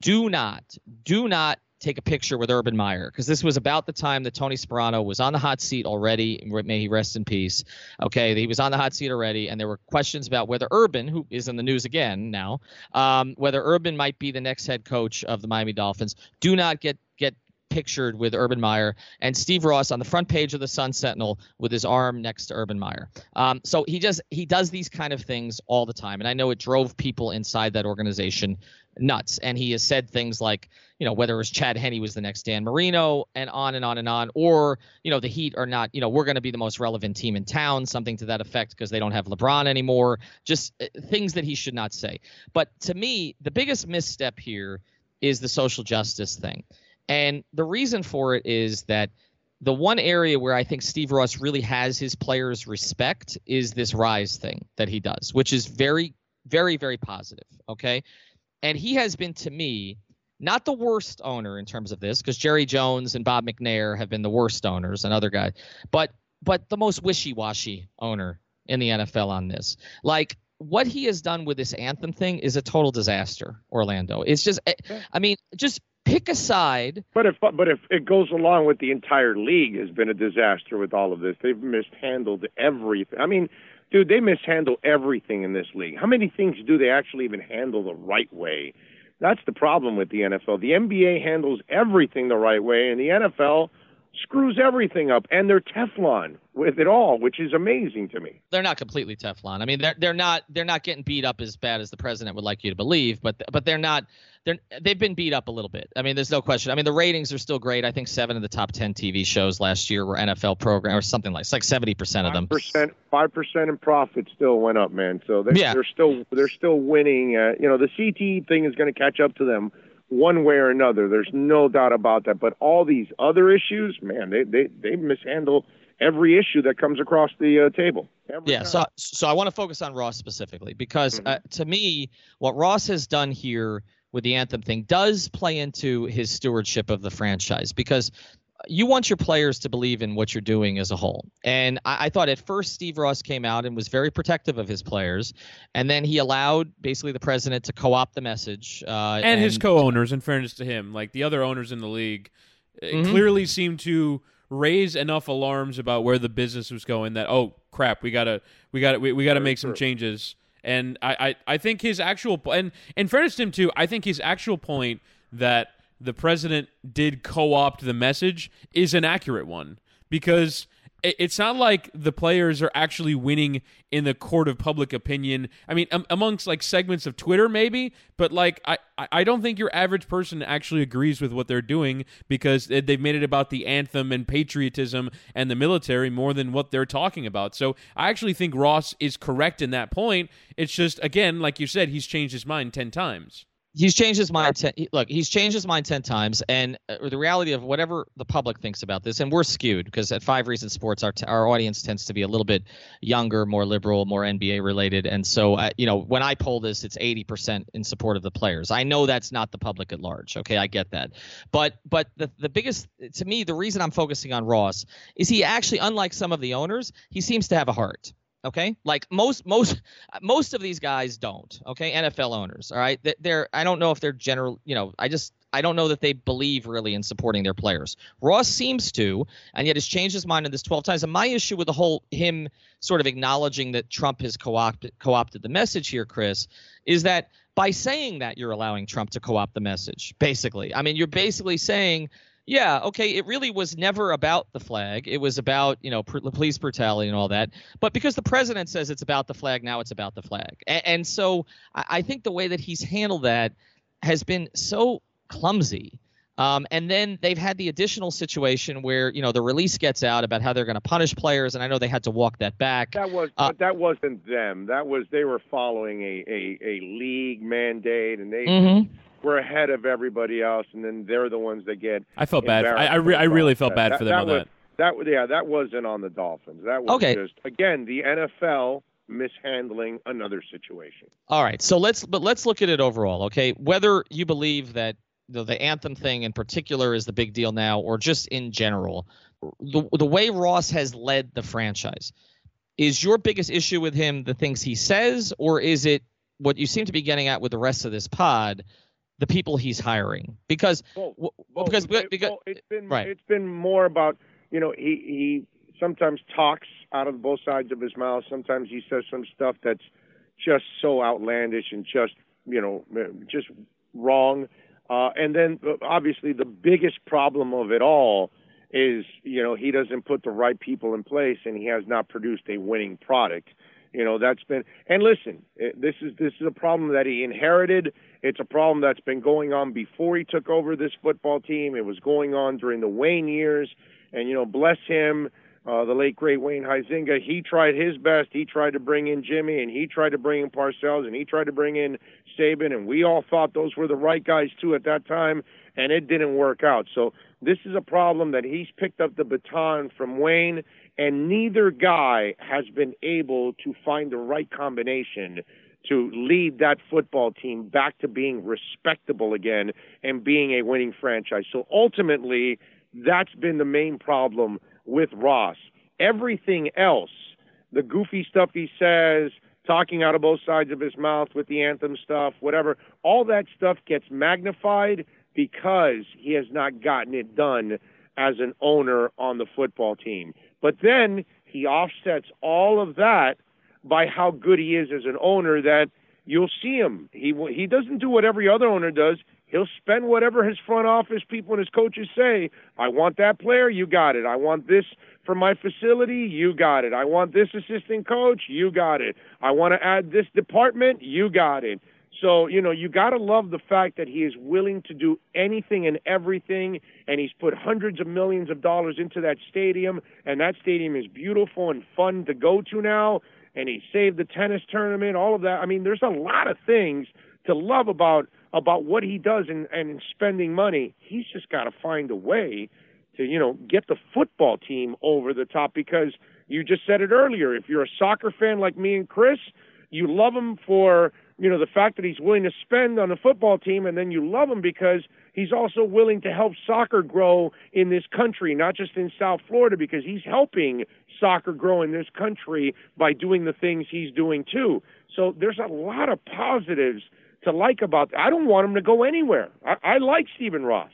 Speaker 1: do not, do not take a picture with Urban Meyer because this was about the time that Tony Sparano was on the hot seat already. May he rest in peace. Okay, he was on the hot seat already, and there were questions about whether Urban, who is in the news again now, um, whether Urban might be the next head coach of the Miami Dolphins. Do not get get pictured with Urban Meyer and Steve Ross on the front page of the Sun Sentinel with his arm next to Urban Meyer. Um, so he just he does these kind of things all the time, and I know it drove people inside that organization nuts. And he has said things like, you know, whether it was Chad Henne was the next Dan Marino, and on and on and on, or you know, the Heat are not, you know, we're going to be the most relevant team in town, something to that effect, because they don't have LeBron anymore. Just uh, things that he should not say. But to me, the biggest misstep here is the social justice thing. And the reason for it is that the one area where I think Steve Ross really has his players' respect is this rise thing that he does, which is very, very very positive. Okay, and he has been to me not the worst owner in terms of this because Jerry Jones and Bob McNair have been the worst owners and other guys, but but the most wishy-washy owner in the NFL on this. Like what he has done with this anthem thing is a total disaster, Orlando. It's just eh, I mean, just pick a side.
Speaker 2: But if but if it goes along with the entire league has been a disaster with all of this. They've mishandled everything. I mean, dude, they mishandle everything in this league. How many things do they actually even handle the right way? That's the problem with the NFL. The NBA handles everything the right way, and the NFL screws everything up, and they're Teflon with it all, which is amazing to me.
Speaker 1: They're not completely Teflon. I mean, they're they're not they're not getting beat up as bad as the president would like you to believe, but but they're not they're they've been beat up a little bit. I mean, there's no question. I mean, the ratings are still great. I think seven of the top ten TV shows last year were NFL program or something like it's like seventy percent of them.
Speaker 2: Percent five percent in profit still went up, man. So they, yeah. they're still they're still winning. Uh, you know, the CTE thing is going to catch up to them one way or another. There's no doubt about that. But all these other issues, man, they they they mishandle every issue that comes across the uh, table.
Speaker 1: yeah, time. so so I want to focus on Ross specifically because mm-hmm. uh, to me, what Ross has done here with the anthem thing does play into his stewardship of the franchise because you want your players to believe in what you're doing as a whole. And I, I, thought at first Steve Ross came out and was very protective of his players, and then he allowed basically the president to co-opt the message. Uh,
Speaker 3: and, and, his co-owners, in fairness to him, like the other owners in the league, uh, mm-hmm. clearly seemed to raise enough alarms about where the business was going that oh crap, we gotta we gotta we, we gotta make some changes. And I, I, I think his actual and in fairness to him too, I think his actual point that the president did co-opt the message is an accurate one because it's not like the players are actually winning in the court of public opinion. I mean, amongst like segments of Twitter, maybe, but like I, I don't think your average person actually agrees with what they're doing because they've made it about the anthem and patriotism and the military more than what they're talking about. So I actually think Ross is correct in that point. It's just again, like you said, he's changed his mind ten times
Speaker 1: he's changed his mind. Ten, look, he's changed his mind ten times, and uh, the reality of whatever the public thinks about this, and we're skewed because at Five Reasons Sports, our t- our audience tends to be a little bit younger, more liberal, more NBA related, and so uh, you know when I poll this, it's eighty percent in support of the players. I know that's not the public at large. Okay, I get that, but but the the biggest to me, the reason I'm focusing on Ross is he actually, unlike some of the owners, he seems to have a heart okay? Like most most most of these guys don't okay? Nfl owners all right? They're i don't know if they're general you know i just i don't know that they believe really in supporting their players. Ross seems to and yet has changed his mind in this 12 times. And my issue with the whole him sort of acknowledging that trump has co-opted co-opted the message here chris is that by saying that you're allowing trump to co-opt the message basically. I mean you're basically saying yeah, okay, it really was never about the flag. It was about, you know, pr- police brutality and all that. But because the president says it's about the flag, now it's about the flag. And, and so I-, I think the way that he's handled that has been so clumsy. Um, and then they've had the additional situation where you know the release gets out about how they're going to punish players, and I know they had to walk that back.
Speaker 2: That was, uh, but that wasn't them. That was they were following a a, a league mandate, and they mm-hmm we're ahead of everybody else, and then they're the ones that get.
Speaker 3: I felt bad. I I, re- I really felt bad that, for them that on
Speaker 2: was, that. That yeah, that wasn't on the Dolphins. That was okay. just again the NFL mishandling another situation.
Speaker 1: All right, so let's but let's look at it overall. Okay, whether you believe that the, the anthem thing in particular is the big deal now, or just in general, the the way Ross has led the franchise. Is your biggest issue with him the things he says, or is it what you seem to be getting at with the rest of this pod, the people he's hiring. Because well, well, because
Speaker 2: it,
Speaker 1: because
Speaker 2: well, it's been right. it's been more about you know he he sometimes talks out of both sides of his mouth. Sometimes he says some stuff that's just so outlandish and just you know just wrong. Uh, and then uh, obviously the biggest problem of it all is you know he doesn't put the right people in place and he has not produced a winning product. You know that's been and listen this is this is a problem that he inherited it's a problem that's been going on before he took over this football team. It was going on during the Wayne years. And, you know, bless him, uh, the late, great Wayne Huizenga, he tried his best. He tried to bring in Jimmy, and he tried to bring in Parcells, and he tried to bring in Saban. And we all thought those were the right guys, too, at that time. And it didn't work out. So this is a problem that he's picked up the baton from Wayne, and neither guy has been able to find the right combination to lead that football team back to being respectable again and being a winning franchise. So ultimately, that's been the main problem with Ross. Everything else, the goofy stuff he says, talking out of both sides of his mouth with the anthem stuff, whatever, all that stuff gets magnified because he has not gotten it done as an owner on the football team. But then he offsets all of that by how good he is as an owner that you'll see him. He he doesn't do what every other owner does. He'll spend whatever his front office people and his coaches say. I want that player, you got it. I want this for my facility, you got it. I want this assistant coach, you got it. I want to add this department, you got it. So, you know, you got to love the fact that he is willing to do anything and everything, and he's put hundreds of millions of dollars into that stadium, and that stadium is beautiful and fun to go to now, and he saved the tennis tournament, all of that. I mean, there's a lot of things to love about about what he does and, and spending money. He's just got to find a way to, you know, get the football team over the top because you just said it earlier. If you're a soccer fan like me and Chris, you love him for, you know, the fact that he's willing to spend on the football team, and then you love him because he's also willing to help soccer grow in this country, not just in South Florida, because he's helping soccer grow in this country by doing the things he's doing too. So there's a lot of positives to like about. I don't want him to go anywhere. I, I like Stephen Ross.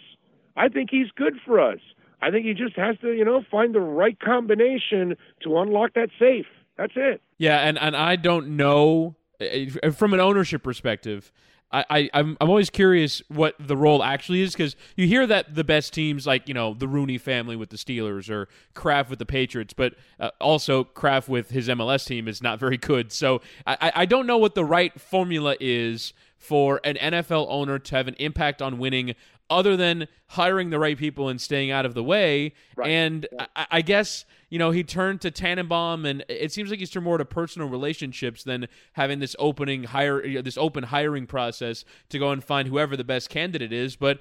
Speaker 2: I think he's good for us. I think he just has to, you know, find the right combination to unlock that safe. That's it.
Speaker 3: Yeah, and and I don't know uh, from an ownership perspective. I, I I'm I'm always curious what the role actually is because you hear that the best teams like you know the Rooney family with the Steelers or Kraft with the Patriots, but uh, also Kraft with his MLS team is not very good. So I I don't know what the right formula is for an NFL owner to have an impact on winning other than hiring the right people and staying out of the way. Right. And yeah. I, I, guess, you know, he turned to Tannenbaum and it seems like he's turned more to personal relationships than having this opening hire this open hiring process to go and find whoever the best candidate is. But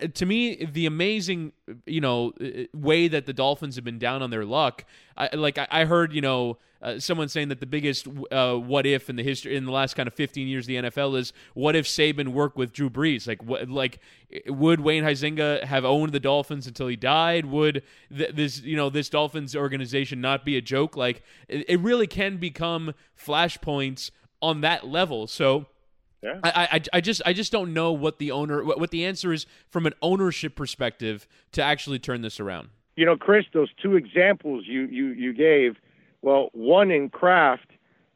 Speaker 3: uh, to me, the amazing, you know, uh, way that the Dolphins have been down on their luck. I, like I, I heard, you know, uh, someone saying that the biggest uh, what if in the history in the last kind of 15 years of the NFL is what if Saban worked with Drew Brees? Like what, like would Wayne Huizenga have owned the Dolphins until he died? Would th- this, you know, this Dolphins organization not be a joke? Like it, it really can become flashpoints on that level. So yeah. I, I, I just I just don't know what the owner what, what the answer is from an ownership perspective to actually turn this around.
Speaker 2: You know, Chris, those two examples you you you gave, well, one in Kraft,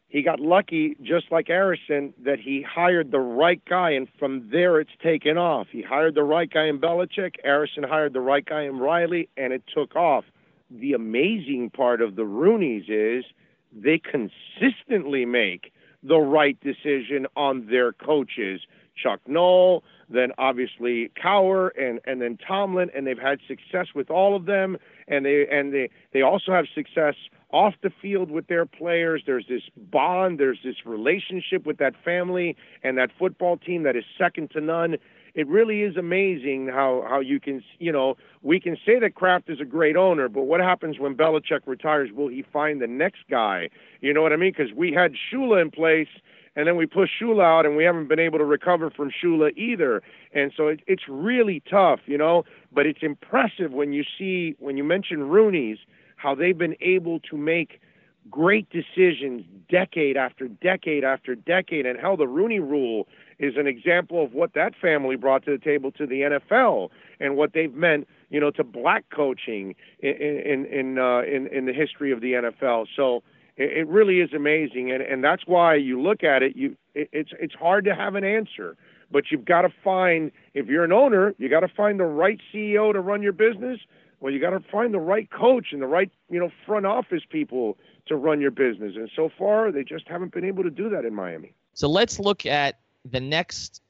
Speaker 2: he got lucky just like Arison that he hired the right guy, and from there it's taken off. He hired the right guy in Belichick. Arison hired the right guy in Riley, and it took off. The amazing part of the Rooneys is they consistently make the right decision on their coaches. Chuck Noll, then obviously Cowher, and and then Tomlin, and they've had success with all of them, and they and they they also have success off the field with their players. There's this bond, there's this relationship with that family and that football team that is second to none it really is amazing how how you can you know we can say that Kraft is a great owner, but what happens when Belichick retires? Will he find the next guy? You know what I mean? Because we had Shula in place. And then we push Shula out, and we haven't been able to recover from Shula either. And so it, it's really tough, you know. But it's impressive when you see when you mention Rooney's how they've been able to make great decisions decade after decade after decade, and how the Rooney Rule is an example of what that family brought to the table to the NFL and what they've meant, you know, to black coaching in in in uh, in, in the history of the NFL. So it, it really is amazing, and and that's why you look at it. You it, it's it's hard to have an answer, but you've got to find if you're an owner, you got to find the right CEO to run your business. Well, you got to find the right coach and the right you know front office people to run your business. And so far, they just haven't been able to do that in Miami.
Speaker 1: So let's look at the next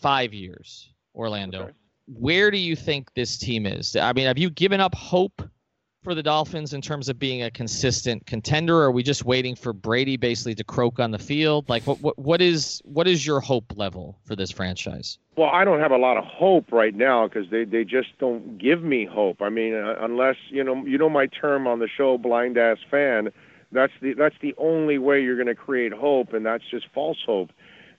Speaker 1: five years, Orlando, okay. where do you think this team is? I mean, have you given up hope for the Dolphins in terms of being a consistent contender? Or are we just waiting for Brady basically to croak on the field? Like, what what what is what is your hope level for this franchise?
Speaker 2: Well, I don't have a lot of hope right now because they they just don't give me hope. I mean, uh, unless you know you know my term on the show, blind ass fan That's the that's the only way you're going to create hope, and that's just false hope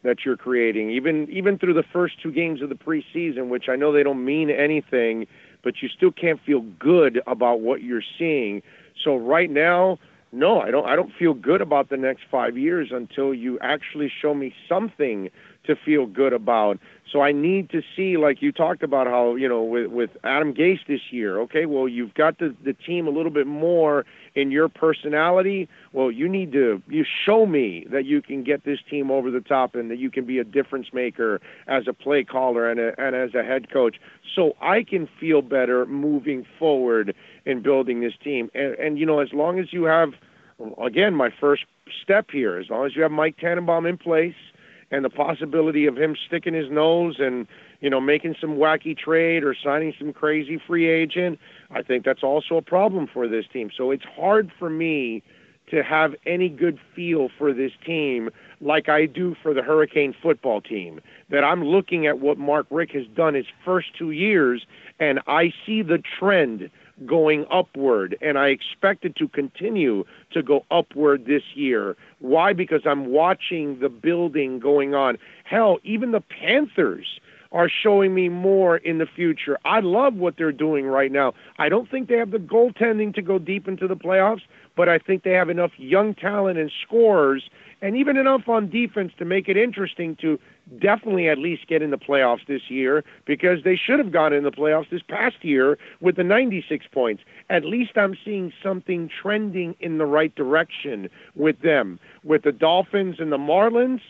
Speaker 2: that you're creating. Even even through the first two games of the preseason, which I know they don't mean anything, but you still can't feel good about what you're seeing. So right now, no, I don't I don't feel good about the next 5 years until you actually show me something to feel good about. So I need to see, like you talked about, how you know with with Adam Gase this year. Okay, well you've got the the team a little bit more in your personality. Well, you need to you show me that you can get this team over the top and that you can be a difference maker as a play caller and a, and as a head coach. So I can feel better moving forward in building this team. And and you know as long as you have, again, my first step here, as long as you have Mike Tannenbaum in place and the possibility of him sticking his nose and you know making some wacky trade or signing some crazy free agent, I think that's also a problem for this team. So it's hard for me to have any good feel for this team like I do for the Hurricane football team. That I'm looking at what Mark Richt has done his first two years, and I see the trend going upward, and I expect it to continue to go upward this year. Why? Because I'm watching the building going on. Hell, even the Panthers are showing me more in the future. I love what they're doing right now. I don't think they have the goaltending to go deep into the playoffs, but I think they have enough young talent and scorers and even enough on defense to make it interesting to definitely at least get in the playoffs this year because they should have gone in the playoffs this past year with the 96 points. At least I'm seeing something trending in the right direction with them. With the Dolphins and the Marlins,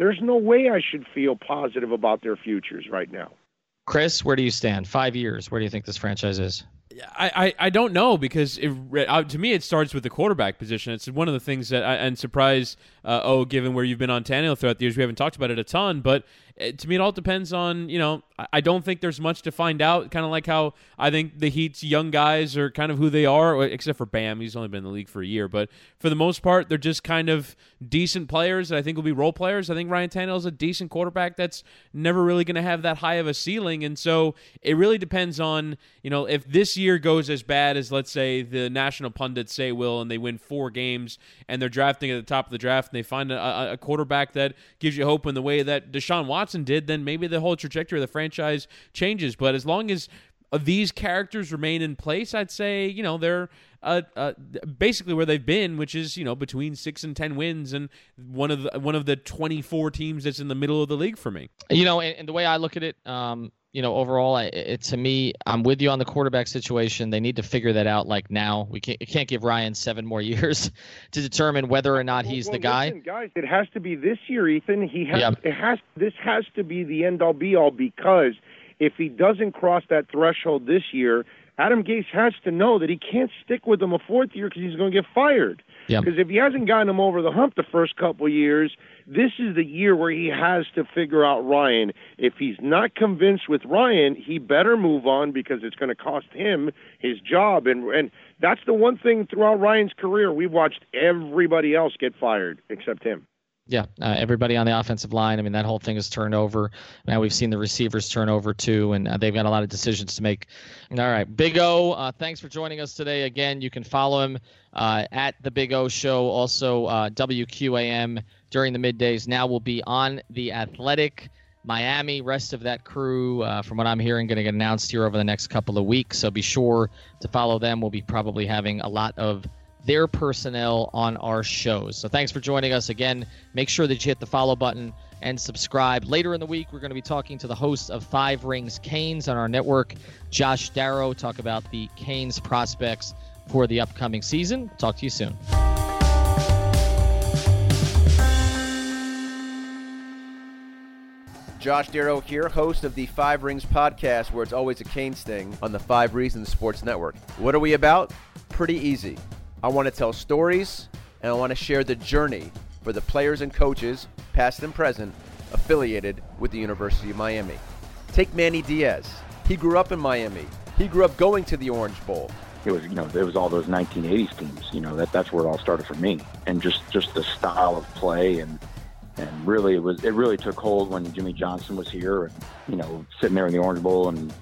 Speaker 2: there's no way I should feel positive about their futures right now.
Speaker 1: Chris, where do you stand? Five years. Where do you think this franchise is?
Speaker 3: I, I, I don't know because it, uh, to me it starts with the quarterback position. It's one of the things that I, am surprised. Uh, oh, given where you've been on Tannehill throughout the years, we haven't talked about it a ton. But it, to me, it all depends on you know. I don't think there's much to find out. Kind of like how I think the Heat's young guys are kind of who they are, except for Bam. He's only been in the league for a year, but for the most part, they're just kind of decent players that I think will be role players. I think Ryan Tannehill is a decent quarterback that's never really going to have that high of a ceiling, and so it really depends on you know if this year goes as bad as let's say the national pundits say will, and they win four games and they're drafting at the top of the draft and they find a, a quarterback that gives you hope in the way that Deshaun Watson did, then maybe the whole trajectory of the franchise changes. But as long as these characters remain in place, I'd say you know they're uh, uh, basically where they've been, which is you know between six and ten wins, and one of the one of the twenty four teams that's in the middle of the league for me.
Speaker 1: You know, and, and the way I look at it, um, you know, overall, it, it, to me, I'm with you on the quarterback situation. They need to figure that out like now. We can't, can't give Ryan seven more [laughs] years to determine whether or not he's
Speaker 2: well,
Speaker 1: the guy.
Speaker 2: Listen, guys, it has to be this year, Ethan. He has. It has. This has to be the end all be all because if he doesn't cross that threshold this year, Adam Gase has to know that he can't stick with him a fourth year because he's going to get fired. Because if he hasn't gotten him over the hump the first couple of years, this is the year where he has to figure out Ryan. If he's not convinced with Ryan, he better move on because it's going to cost him his job. And and that's the one thing throughout Ryan's career we've watched everybody else get fired except him.
Speaker 1: Yeah, uh, everybody on the offensive line. I mean, that whole thing is turned over. Now we've seen the receivers turn over too, and uh, they've got a lot of decisions to make. All right, Big O, uh, thanks for joining us today. Again, you can follow him uh, at the Big O Show, also uh, WQAM during the middays. Now we'll be on the Athletic. Miami, rest of that crew, uh, from what I'm hearing, going to get announced here over the next couple of weeks. So be sure to follow them. We'll be probably having a lot of their personnel on our shows. So thanks for joining us again. Make sure that you hit the follow button and subscribe. Later in the week, we're going to be talking to the host of Five Rings Canes on our network, Josh Darrow, talk about the Canes prospects for the upcoming season. Talk to you soon.
Speaker 8: Josh Darrow here, host of the Five Rings podcast, where it's always a cane sting on the Five Reasons Sports Network. What are we about? Pretty easy. I want to tell stories, and I want to share the journey for the players and coaches, past and present, affiliated with the University of Miami. Take Manny Diaz. He grew up in Miami. He grew up going to the Orange Bowl.
Speaker 9: It was, you know, it was all those 1980s teams. You know, that that's where it all started for me, and just just the style of play, and and really it was it really took hold when Jimmy Johnson was here, and you know, sitting there in the Orange Bowl and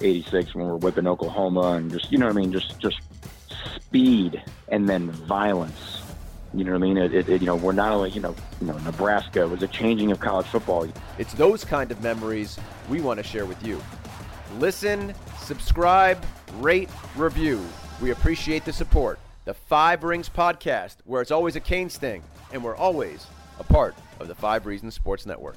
Speaker 9: '86 when we we're whipping Oklahoma, and just you know I mean, just just speed and then violence You know what I mean? It, it, it, you know, we're not only, you know, you know, Nebraska was a changing of college football.
Speaker 8: It's those kind of memories we want to share with you. Listen, subscribe, rate, review. We appreciate the support. The Five Rings Podcast, where it's always a Canes thing, and we're always a part of the Five Reasons Sports Network.